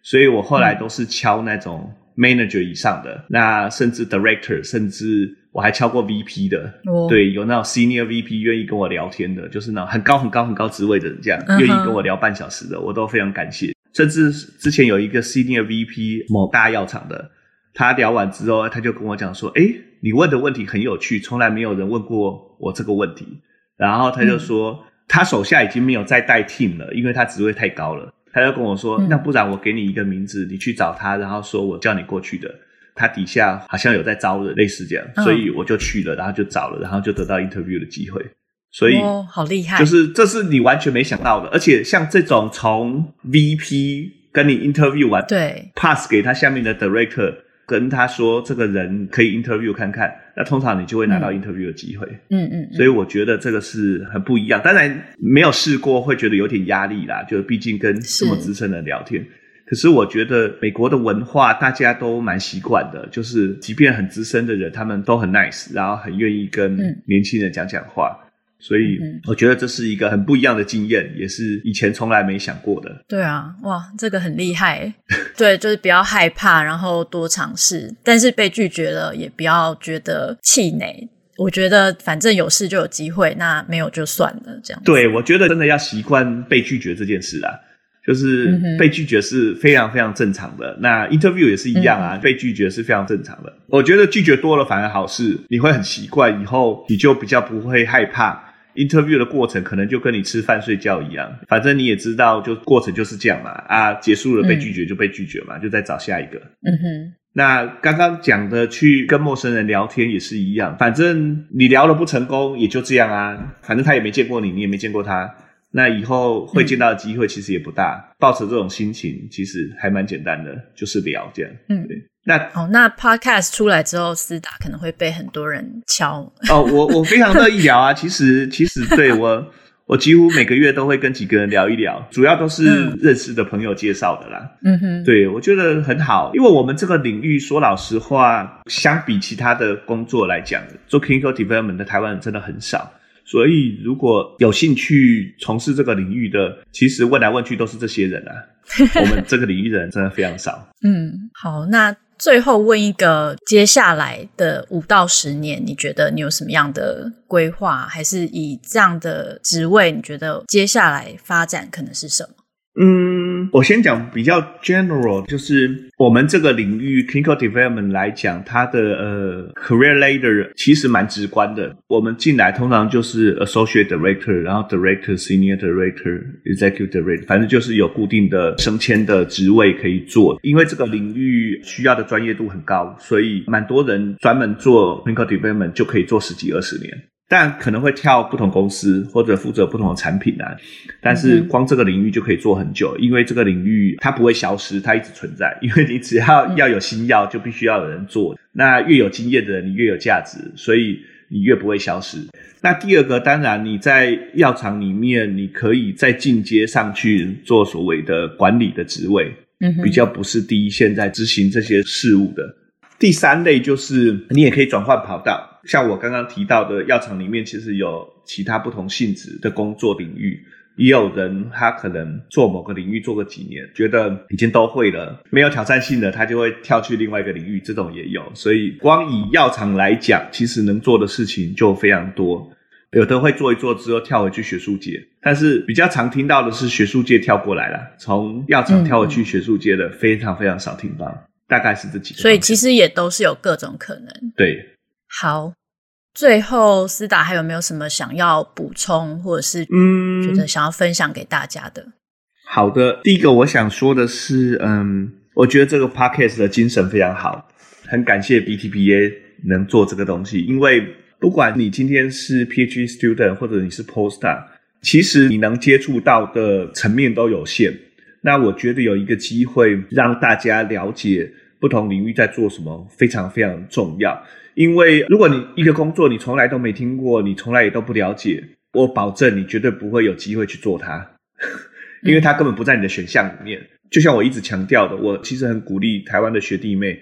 所以我后来都是敲那种 manager 以上的，那甚至 director，甚至我还敲过 VP 的，哦、对，有那种 senior VP 愿意跟我聊天的，就是那种很高很高很高职位的人，这样愿意跟我聊半小时的，我都非常感谢。甚至之前有一个 senior VP 某大药厂的，他聊完之后，他就跟我讲说：“诶，你问的问题很有趣，从来没有人问过我这个问题。”然后他就说，嗯、他手下已经没有再带 team 了，因为他职位太高了。他就跟我说，嗯、那不然我给你一个名字，你去找他，然后说我叫你过去的。他底下好像有在招人，类似这样，嗯、所以我就去了，然后就找了，然后就得到 interview 的机会。所以，
哦，好厉害！
就是这是你完全没想到的，而且像这种从 VP 跟你 interview 完，
对
，pass 给他下面的 director。跟他说这个人可以 interview 看看，那通常你就会拿到 interview 的机会。
嗯嗯，嗯，
所以我觉得这个是很不一样。当然没有试过会觉得有点压力啦，就毕竟跟这么资深的人聊天。可是我觉得美国的文化大家都蛮习惯的，就是即便很资深的人，他们都很 nice，然后很愿意跟年轻人讲讲话。嗯所以我觉得这是一个很不一样的经验，也是以前从来没想过的。
对啊，哇，这个很厉害。对，就是不要害怕，然后多尝试。但是被拒绝了，也不要觉得气馁。我觉得反正有事就有机会，那没有就算了，这样。
对，我觉得真的要习惯被拒绝这件事啊，就是被拒绝是非常非常正常的。那 interview 也是一样啊，嗯、被拒绝是非常正常的。我觉得拒绝多了反而好事，你会很习惯，以后你就比较不会害怕。Interview 的过程可能就跟你吃饭睡觉一样，反正你也知道，就过程就是这样嘛。啊，结束了被拒绝就被拒绝嘛，嗯、就再找下一个。
嗯哼。
那刚刚讲的去跟陌生人聊天也是一样，反正你聊了不成功也就这样啊，反正他也没见过你，你也没见过他。那以后会见到的机会其实也不大。嗯、抱持这种心情，其实还蛮简单的，就是聊这样。嗯，对。那
哦，那 Podcast 出来之后，思达可能会被很多人敲。
哦，我我非常乐意聊啊。其实其实对我，我几乎每个月都会跟几个人聊一聊，主要都是认识的朋友介绍的啦。
嗯哼，
对，我觉得很好，因为我们这个领域说老实话，相比其他的工作来讲，做 clinical development 的台湾人真的很少。所以如果有兴趣从事这个领域的，其实问来问去都是这些人啊。我们这个领域的人真的非常少。
嗯，好，那。最后问一个，接下来的五到十年，你觉得你有什么样的规划？还是以这样的职位，你觉得接下来发展可能是什么？
嗯，我先讲比较 general，就是我们这个领域 clinical development 来讲，它的呃 career ladder 其实蛮直观的。我们进来通常就是 associate director，然后 director、senior director、executive director，反正就是有固定的升迁的职位可以做。因为这个领域需要的专业度很高，所以蛮多人专门做 clinical development 就可以做十几二十年。但可能会跳不同公司或者负责不同的产品啊，但是光这个领域就可以做很久，因为这个领域它不会消失，它一直存在。因为你只要要有新药，就必须要有人做。那越有经验的人，你越有价值，所以你越不会消失。那第二个，当然你在药厂里面，你可以再进阶上去做所谓的管理的职位，嗯，比较不是第一线在执行这些事务的。第三类就是你也可以转换跑道，像我刚刚提到的药厂里面，其实有其他不同性质的工作领域，也有人他可能做某个领域做个几年，觉得已经都会了，没有挑战性的，他就会跳去另外一个领域，这种也有。所以光以药厂来讲，其实能做的事情就非常多，有的会做一做之后跳回去学术界，但是比较常听到的是学术界跳过来了，从药厂跳回去学术界的非常非常少听到。大概是这几个，
所以其实也都是有各种可能。
对，
好，最后思达还有没有什么想要补充，或者是嗯，觉得想要分享给大家的？
嗯，好的，第一个我想说的是，嗯，我觉得这个 podcast 的精神非常好，很感谢 BTPA 能做这个东西，因为不管你今天是 PhD student 或者你是 postdoc，其实你能接触到的层面都有限。那我觉得有一个机会让大家了解不同领域在做什么，非常非常重要。因为如果你一个工作你从来都没听过，你从来也都不了解，我保证你绝对不会有机会去做它，因为它根本不在你的选项里面。就像我一直强调的，我其实很鼓励台湾的学弟妹，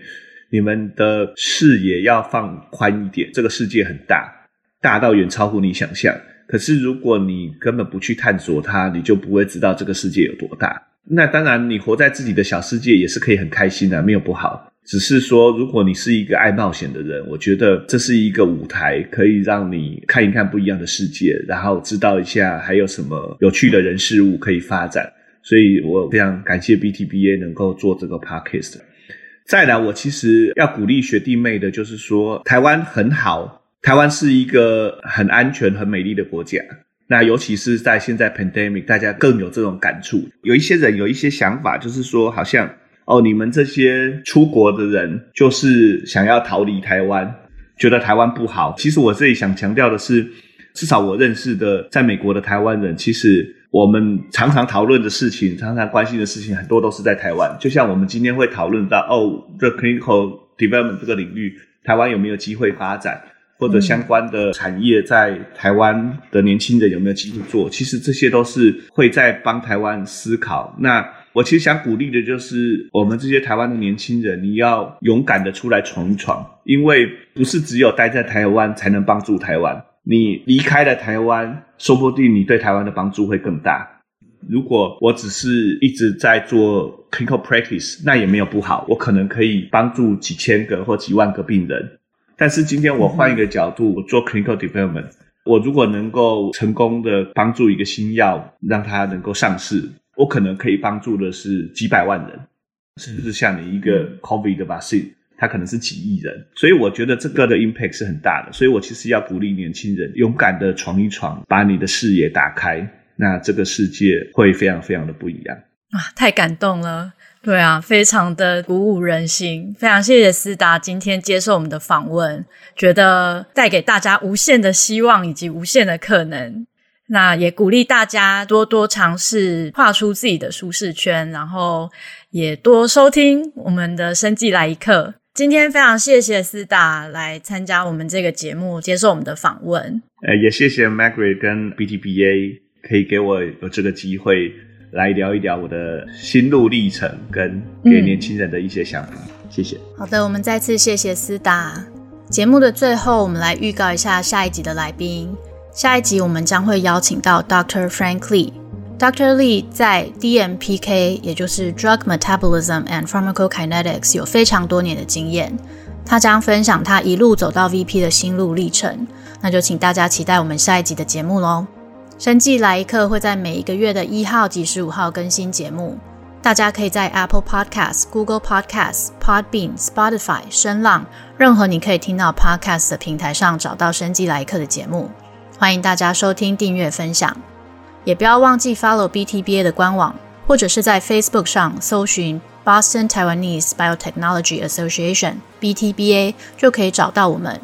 你们的视野要放宽一点。这个世界很大，大到远超乎你想象。可是如果你根本不去探索它，你就不会知道这个世界有多大。那当然，你活在自己的小世界也是可以很开心的，没有不好。只是说，如果你是一个爱冒险的人，我觉得这是一个舞台，可以让你看一看不一样的世界，然后知道一下还有什么有趣的人事物可以发展。所以我非常感谢 BTBA 能够做这个 podcast。再来，我其实要鼓励学弟妹的，就是说台湾很好，台湾是一个很安全、很美丽的国家。那尤其是在现在 pandemic，大家更有这种感触。有一些人有一些想法，就是说好像哦，你们这些出国的人就是想要逃离台湾，觉得台湾不好。其实我这里想强调的是，至少我认识的在美国的台湾人，其实。我们常常讨论的事情，常常关心的事情，很多都是在台湾。就像我们今天会讨论到，哦，，the clinical development 这个领域，台湾有没有机会发展，或者相关的产业在台湾的年轻人有没有机会做？其实这些都是会在帮台湾思考。那我其实想鼓励的就是，我们这些台湾的年轻人，你要勇敢的出来闯一闯，因为不是只有待在台湾才能帮助台湾。你离开了台湾，说不定你对台湾的帮助会更大。如果我只是一直在做 clinical practice，那也没有不好，我可能可以帮助几千个或几万个病人。但是今天我换一个角度，我做 clinical development，我如果能够成功的帮助一个新药，让它能够上市，我可能可以帮助的是几百万人，甚至像你一个 COVID 的 vaccine。他可能是几亿人，所以我觉得这个的 impact 是很大的。所以我其实要鼓励年轻人勇敢的闯一闯，把你的视野打开，那这个世界会非常非常的不一样
啊！太感动了，对啊，非常的鼓舞人心。非常谢谢思达今天接受我们的访问，觉得带给大家无限的希望以及无限的可能。那也鼓励大家多多尝试跨出自己的舒适圈，然后也多收听我们的生计来一课。今天非常谢谢思达来参加我们这个节目，接受我们的访问。
呃，也谢谢 Margaret 跟 BTBA 可以给我有这个机会来聊一聊我的心路历程，跟给年轻人的一些想法。嗯、谢谢。
好的，我们再次谢谢思达。节目的最后，我们来预告一下下一集的来宾。下一集我们将会邀请到 Dr. Frank Lee。Dr. Lee 在 DMPK，也就是 Drug Metabolism and Pharmacokinetics 有非常多年的经验，他将分享他一路走到 VP 的心路历程。那就请大家期待我们下一集的节目喽。生计来一课会在每一个月的一号及十五号更新节目，大家可以在 Apple Podcast、Google Podcast、Podbean、Spotify、声浪任何你可以听到 Podcast 的平台上找到生计来一课的节目，欢迎大家收听、订阅、分享。也不要忘记 follow BTBA 的官网，或者是在 Facebook 上搜寻 Boston Taiwanese Biotechnology Association（BTBA） 就可以找到我们。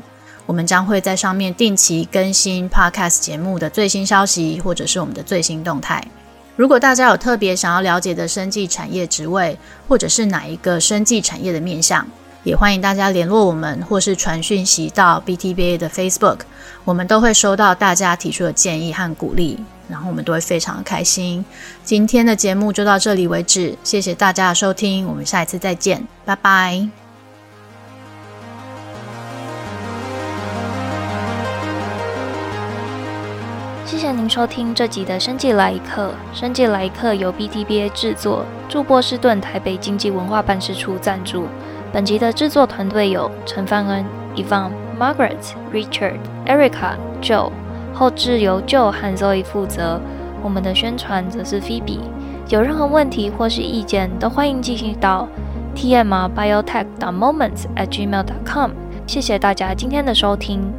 我们将会在上面定期更新 Podcast 节目的最新消息，或者是我们的最新动态。如果大家有特别想要了解的生技产业职位，或者是哪一个生技产业的面向，也欢迎大家联络我们，或是传讯息到 BTBA 的 Facebook，我们都会收到大家提出的建议和鼓励。然后我们都会非常的开心。今天的节目就到这里为止，谢谢大家的收听，我们下一次再见，拜拜。
谢谢您收听这集的《生计来一课》，《生计来一课》由 BTBA 制作，驻波士顿台北经济文化办事处赞助。本集的制作团队有陈范恩、Yvonne、Margaret、Richard、Erica、Joe。后制由 Joe 和 Zoe 负责，我们的宣传则是 Phoebe。有任何问题或是意见，都欢迎寄信到 tmrbiotech.moments@gmail.com。谢谢大家今天的收听。